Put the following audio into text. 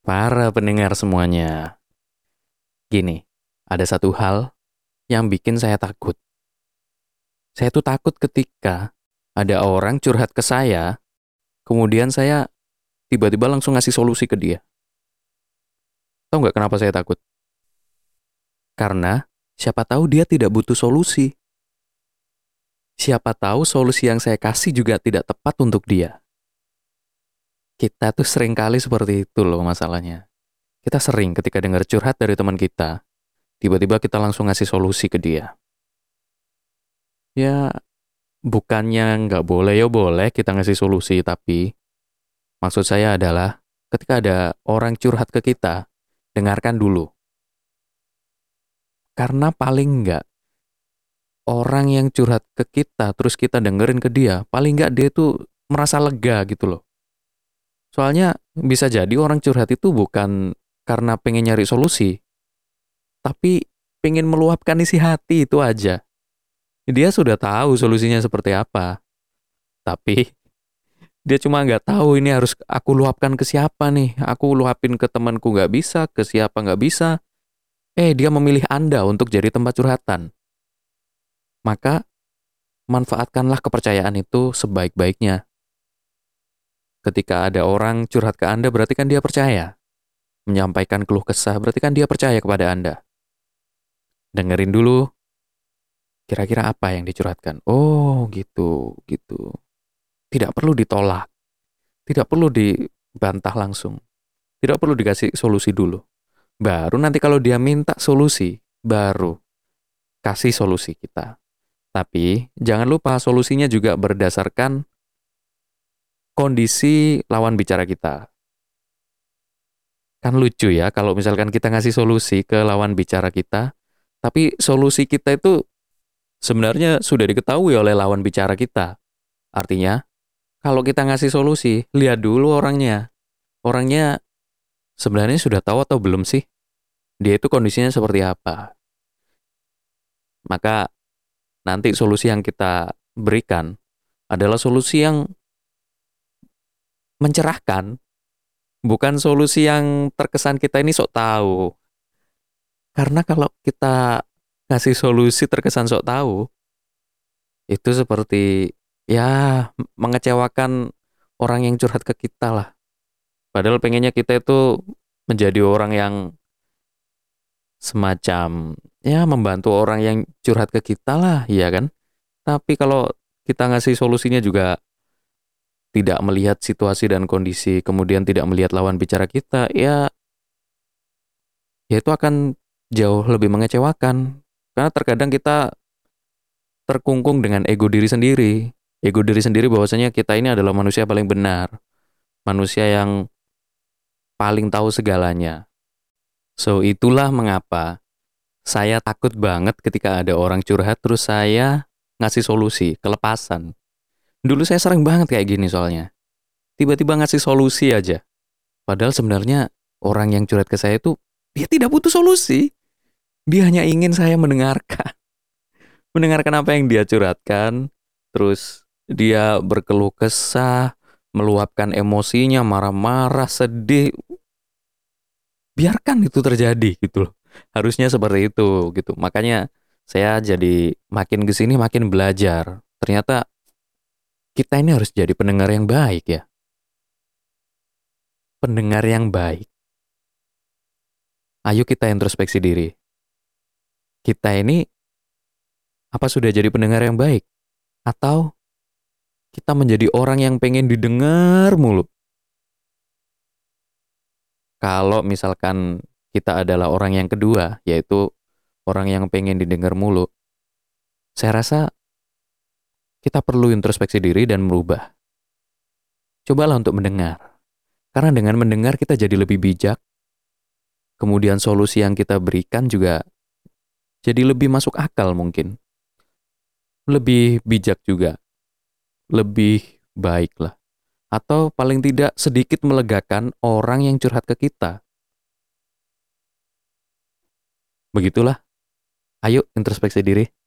Para pendengar semuanya. Gini, ada satu hal yang bikin saya takut. Saya tuh takut ketika ada orang curhat ke saya, kemudian saya tiba-tiba langsung ngasih solusi ke dia. Tahu nggak kenapa saya takut? Karena siapa tahu dia tidak butuh solusi. Siapa tahu solusi yang saya kasih juga tidak tepat untuk dia. Kita tuh sering kali seperti itu loh masalahnya. Kita sering ketika dengar curhat dari teman kita, tiba-tiba kita langsung ngasih solusi ke dia. Ya, bukannya nggak boleh ya boleh kita ngasih solusi, tapi maksud saya adalah ketika ada orang curhat ke kita, dengarkan dulu. Karena paling nggak orang yang curhat ke kita, terus kita dengerin ke dia, paling nggak dia tuh merasa lega gitu loh. Soalnya bisa jadi orang curhat itu bukan karena pengen nyari solusi, tapi pengen meluapkan isi hati itu aja. Dia sudah tahu solusinya seperti apa, tapi dia cuma nggak tahu ini harus aku luapkan ke siapa nih. Aku luapin ke temanku nggak bisa, ke siapa nggak bisa. Eh, dia memilih Anda untuk jadi tempat curhatan. Maka, manfaatkanlah kepercayaan itu sebaik-baiknya. Ketika ada orang curhat ke Anda, berarti kan dia percaya. Menyampaikan keluh kesah, berarti kan dia percaya kepada Anda. Dengerin dulu, kira-kira apa yang dicurhatkan. Oh, gitu, gitu. Tidak perlu ditolak. Tidak perlu dibantah langsung. Tidak perlu dikasih solusi dulu. Baru nanti kalau dia minta solusi, baru kasih solusi kita. Tapi jangan lupa solusinya juga berdasarkan kondisi lawan bicara kita. Kan lucu ya kalau misalkan kita ngasih solusi ke lawan bicara kita, tapi solusi kita itu sebenarnya sudah diketahui oleh lawan bicara kita. Artinya, kalau kita ngasih solusi, lihat dulu orangnya. Orangnya sebenarnya sudah tahu atau belum sih? Dia itu kondisinya seperti apa? Maka nanti solusi yang kita berikan adalah solusi yang mencerahkan, bukan solusi yang terkesan kita ini sok tahu. Karena kalau kita ngasih solusi terkesan sok tahu, itu seperti ya mengecewakan orang yang curhat ke kita lah. Padahal pengennya kita itu menjadi orang yang semacam ya membantu orang yang curhat ke kita lah, iya kan? Tapi kalau kita ngasih solusinya juga tidak melihat situasi dan kondisi, kemudian tidak melihat lawan bicara kita, ya, ya itu akan jauh lebih mengecewakan. Karena terkadang kita terkungkung dengan ego diri sendiri. Ego diri sendiri bahwasanya kita ini adalah manusia paling benar. Manusia yang paling tahu segalanya. So, itulah mengapa saya takut banget ketika ada orang curhat terus saya ngasih solusi, kelepasan. Dulu saya sering banget kayak gini soalnya. Tiba-tiba ngasih solusi aja. Padahal sebenarnya orang yang curhat ke saya itu dia tidak butuh solusi. Dia hanya ingin saya mendengarkan. Mendengarkan apa yang dia curhatkan, terus dia berkeluh kesah, meluapkan emosinya, marah-marah, sedih. Biarkan itu terjadi gitu loh. Harusnya seperti itu gitu. Makanya saya jadi makin ke sini makin belajar. Ternyata kita ini harus jadi pendengar yang baik ya. Pendengar yang baik. Ayo kita introspeksi diri. Kita ini apa sudah jadi pendengar yang baik? Atau kita menjadi orang yang pengen didengar mulu? Kalau misalkan kita adalah orang yang kedua, yaitu orang yang pengen didengar mulu, saya rasa kita perlu introspeksi diri dan merubah. Cobalah untuk mendengar. Karena dengan mendengar kita jadi lebih bijak. Kemudian solusi yang kita berikan juga jadi lebih masuk akal mungkin. Lebih bijak juga. Lebih baik lah. Atau paling tidak sedikit melegakan orang yang curhat ke kita. Begitulah. Ayo introspeksi diri.